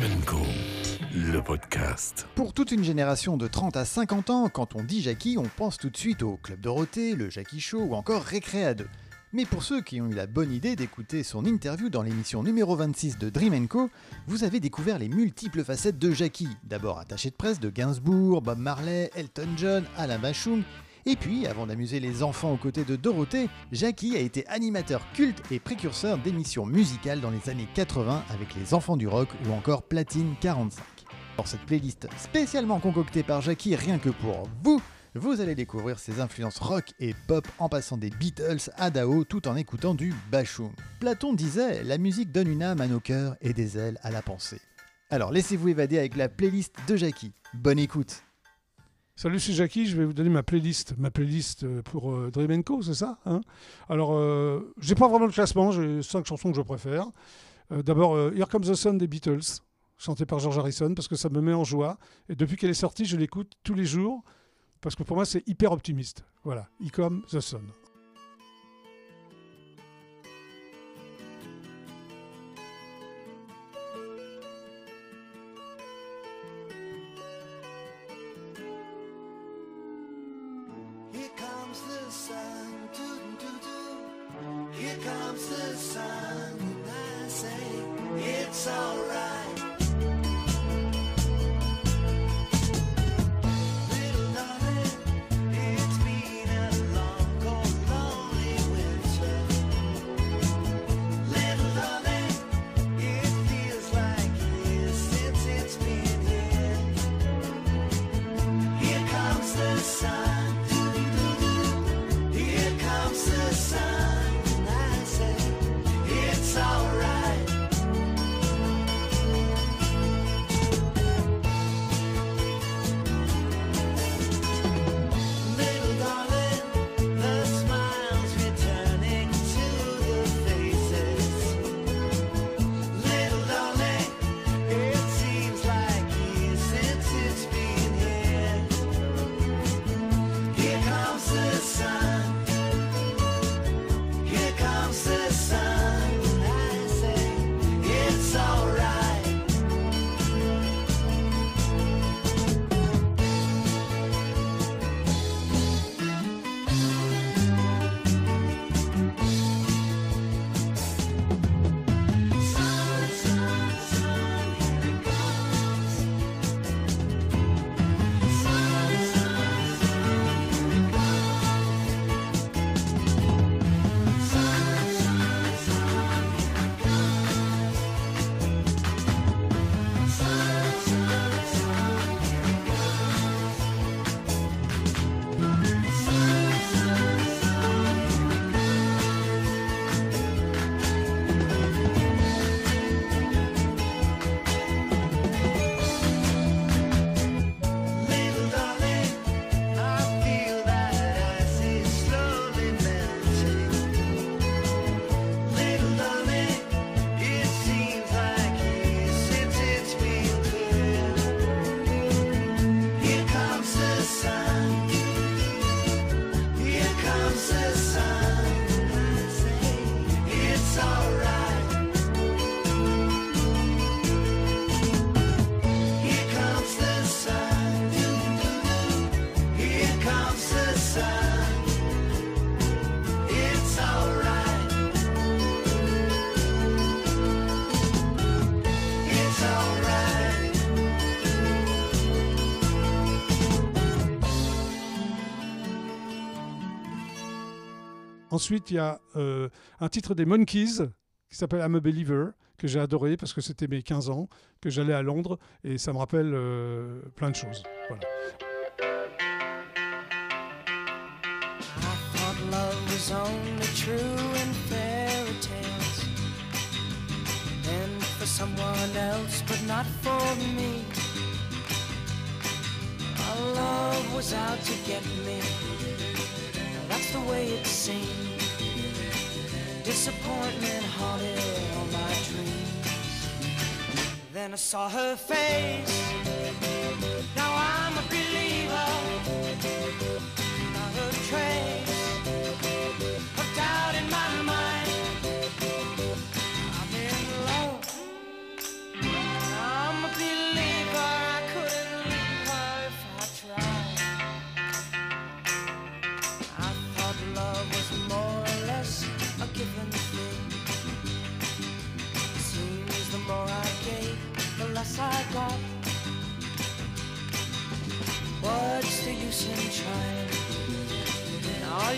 Dream Co, le podcast. Pour toute une génération de 30 à 50 ans, quand on dit Jackie, on pense tout de suite au Club Dorothée, le Jackie Show ou encore Récré 2. Mais pour ceux qui ont eu la bonne idée d'écouter son interview dans l'émission numéro 26 de Dream Co, vous avez découvert les multiples facettes de Jackie. D'abord attaché de presse de Gainsbourg, Bob Marley, Elton John, Alain Bachung, et puis, avant d'amuser les enfants aux côtés de Dorothée, Jackie a été animateur culte et précurseur d'émissions musicales dans les années 80 avec les enfants du rock ou encore Platine 45. Pour cette playlist spécialement concoctée par Jackie rien que pour vous, vous allez découvrir ses influences rock et pop en passant des Beatles à Dao tout en écoutant du Bachung. Platon disait La musique donne une âme à nos cœurs et des ailes à la pensée. Alors laissez-vous évader avec la playlist de Jackie. Bonne écoute Salut, c'est Jackie. Je vais vous donner ma playlist, ma playlist euh, pour euh, Dream Co, c'est ça hein? Alors, euh, j'ai pas vraiment le classement. J'ai cinq chansons que je préfère. Euh, D'abord, Here Comes the Sun des Beatles, chantée par George Harrison, parce que ça me met en joie. Et depuis qu'elle est sortie, je l'écoute tous les jours, parce que pour moi, c'est hyper optimiste. Voilà, Here Comes the Sun. Sun. Here comes the sun, and I say it's alright. Ensuite, il y a euh, un titre des Monkeys qui s'appelle I'm a Believer, que j'ai adoré parce que c'était mes 15 ans, que j'allais à Londres et ça me rappelle euh, plein de choses. Voilà. Love was out to get me. That's the way it seemed. Disappointment haunted all my dreams. Then I saw her face. Now I'm a believer. Not a trace of doubt in my mind.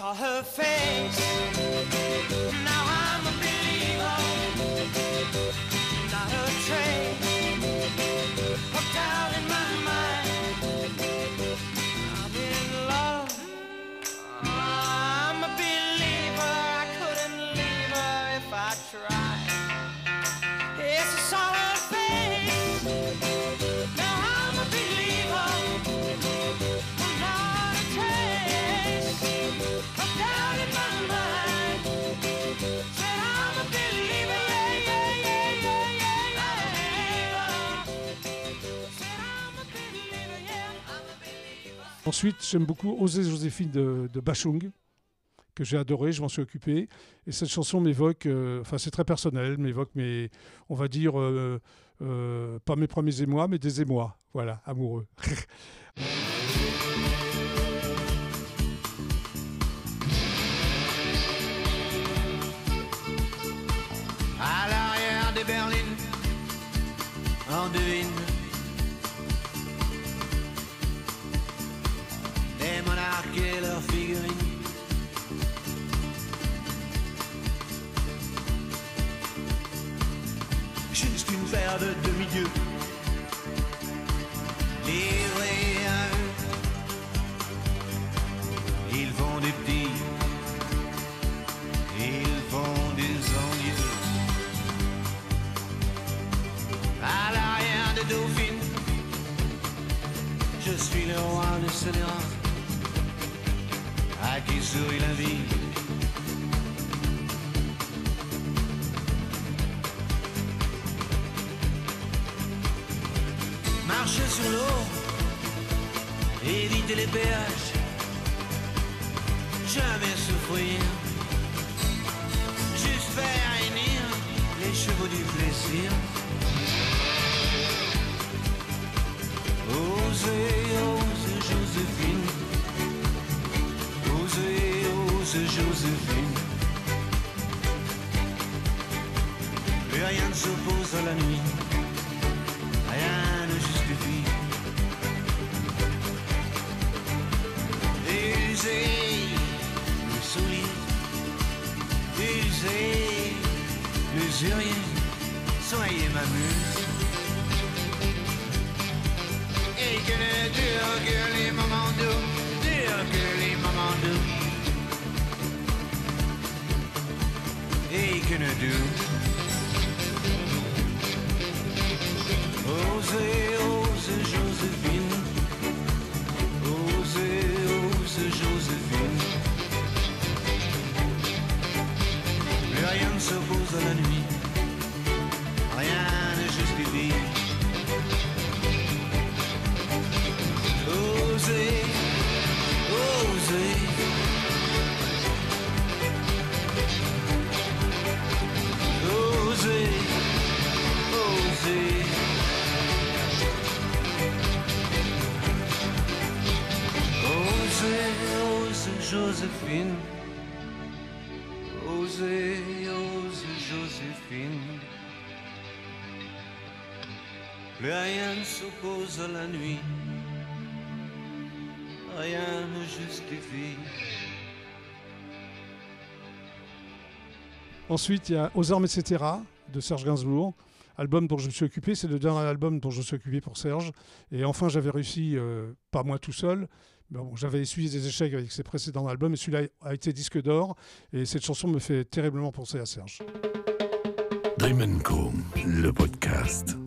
saw her face. Now Ensuite, j'aime beaucoup Oser Joséphine de, Bachung, que j'ai adoré, je m'en suis occupé. Et cette chanson m'évoque, euh, enfin c'est très personnel, m'évoque mes, on va dire, euh, euh, pas mes premiers émois, mais des émois, voilà, amoureux. À l'arrière des berlines, et leurs figurines. Juste une paire de demi-dieux beer. Et que ne doux. Osez, Joséphine. Osez, osez, Joséphine. Plus rien ne s'oppose à la nuit rien ne justifie. Ensuite, il y a Aux armes, etc. de Serge Gainsbourg. Album dont je me suis occupé, c'est le dernier album dont je me suis occupé pour Serge. Et enfin, j'avais réussi, euh, pas moi tout seul, ben j'avais essuyé des échecs avec ses précédents albums, et celui-là a été disque d'or. Et cette chanson me fait terriblement penser à Serge. Dream Co, le podcast.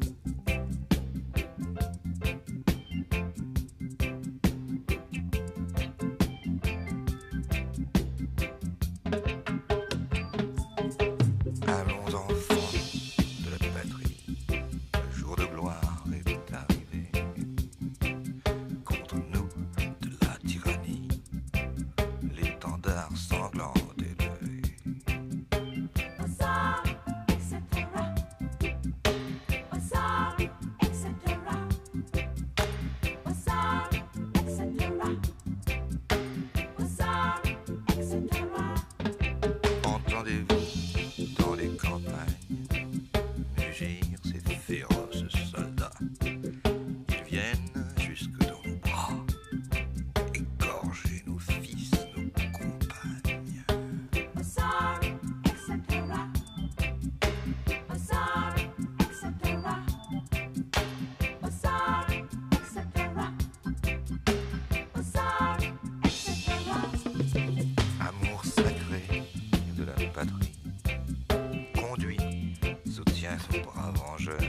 brave rangeur,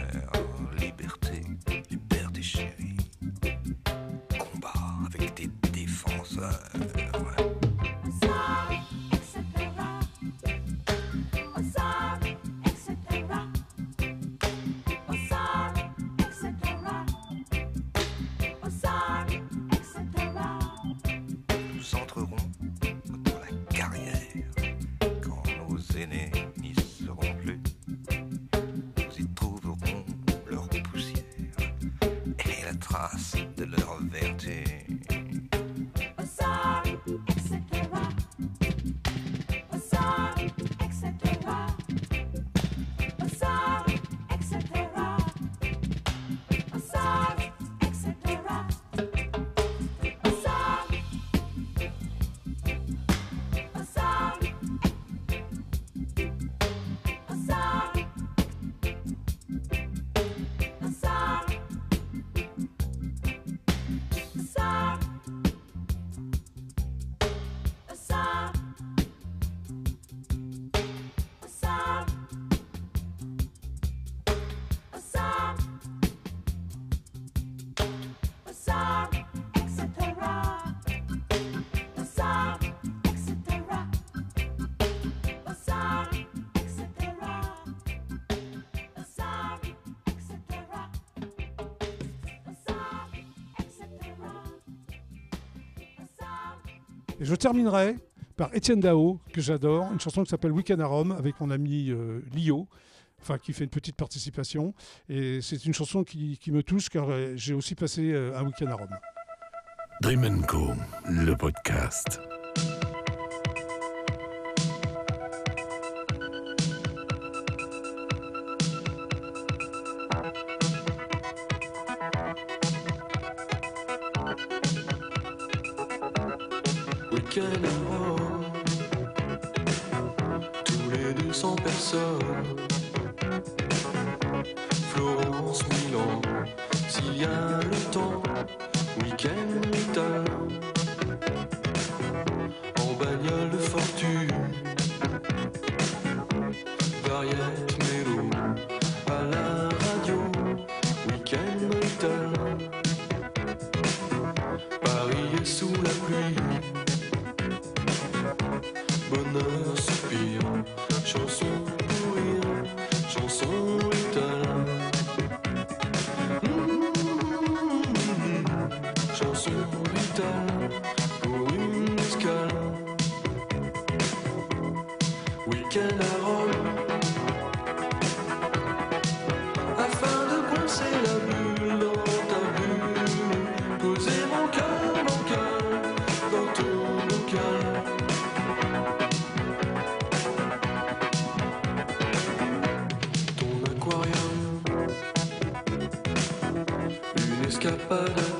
liberté, liberté chérie, combat avec tes défenseurs. Je terminerai par Étienne Dao, que j'adore, une chanson qui s'appelle Weekend à Rome avec mon ami euh, Lio. Enfin, qui fait une petite participation. Et c'est une chanson qui, qui me touche car euh, j'ai aussi passé euh, un week-end à Rome. Dream Co, le podcast. so escapada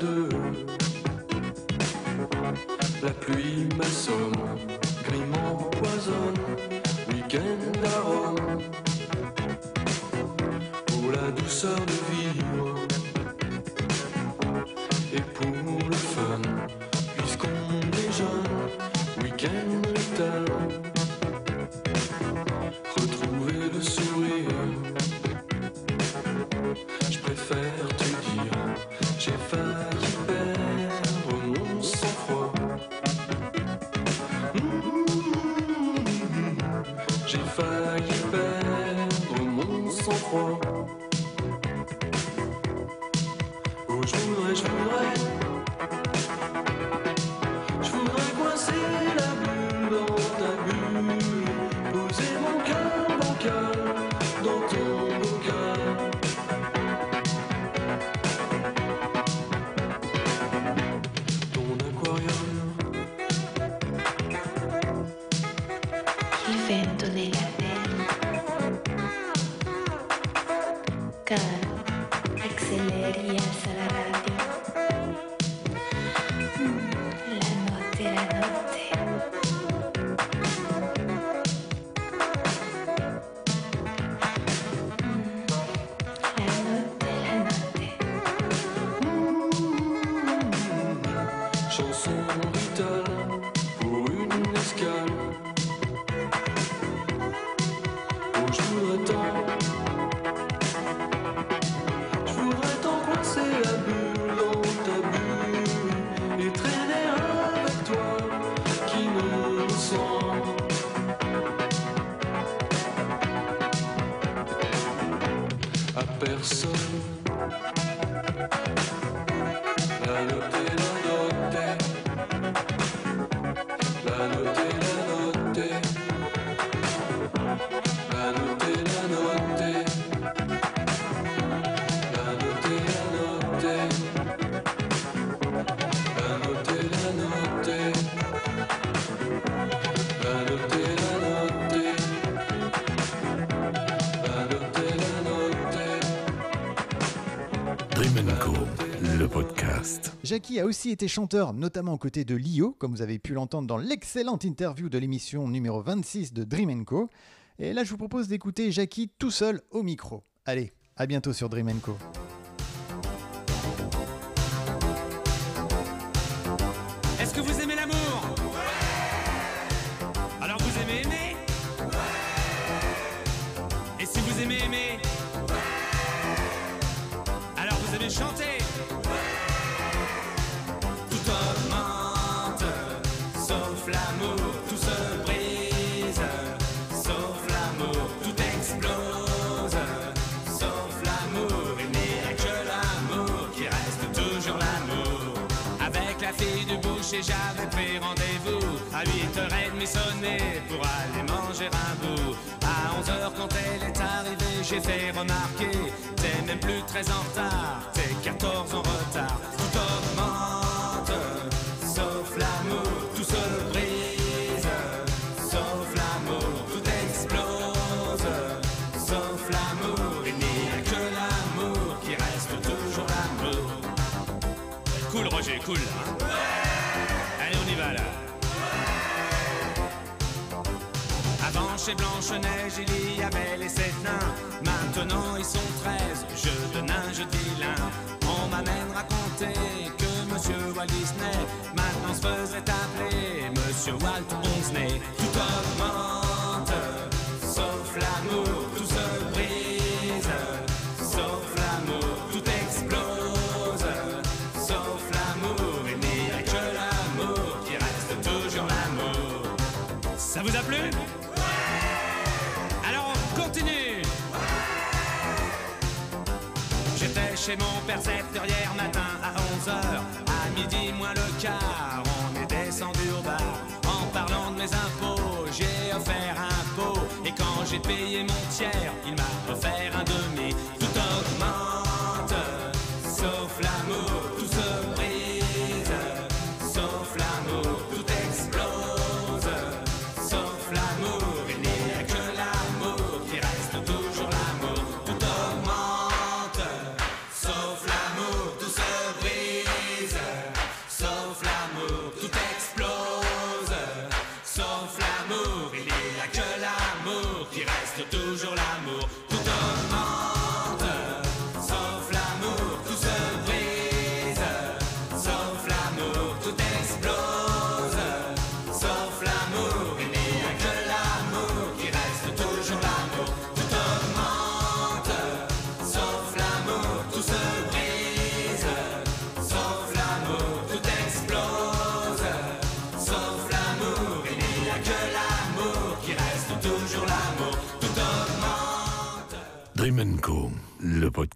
Acceleria la radio. À le podcast. Jackie a aussi été chanteur, notamment aux côtés de Lio, comme vous avez pu l'entendre dans l'excellente interview de l'émission numéro 26 de Dream. Et là, je vous propose d'écouter Jackie tout seul au micro. Allez, à bientôt sur Dream. Boucher, j'avais pris rendez-vous. À 8h30 sonné pour aller manger un bout. À 11h quand elle est arrivée, j'ai fait remarquer. T'es même plus très en retard, t'es 14 en retard. Tout augmente, sauf l'amour, tout se brise. Sauf l'amour, tout explose. Sauf l'amour, il n'y a que l'amour qui reste toujours l'amour. Cool Roger, cool. Avant chez Blanche-Neige, il y avait les sept nains. Maintenant, ils sont treize. Je de nain, je dis l'un. On m'amène raconter que Monsieur Walt Disney maintenant se faisait appeler Monsieur Walt Disney. Tout augmente, chez mon percepteur hier matin à 11h À midi moins le quart On est descendu au bar. En parlant de mes impôts J'ai offert un pot. Et quand j'ai payé mon tiers Il m'a offert un demi. Tout augmente toujours l'amour Tout augmente Dream Co, le podcast.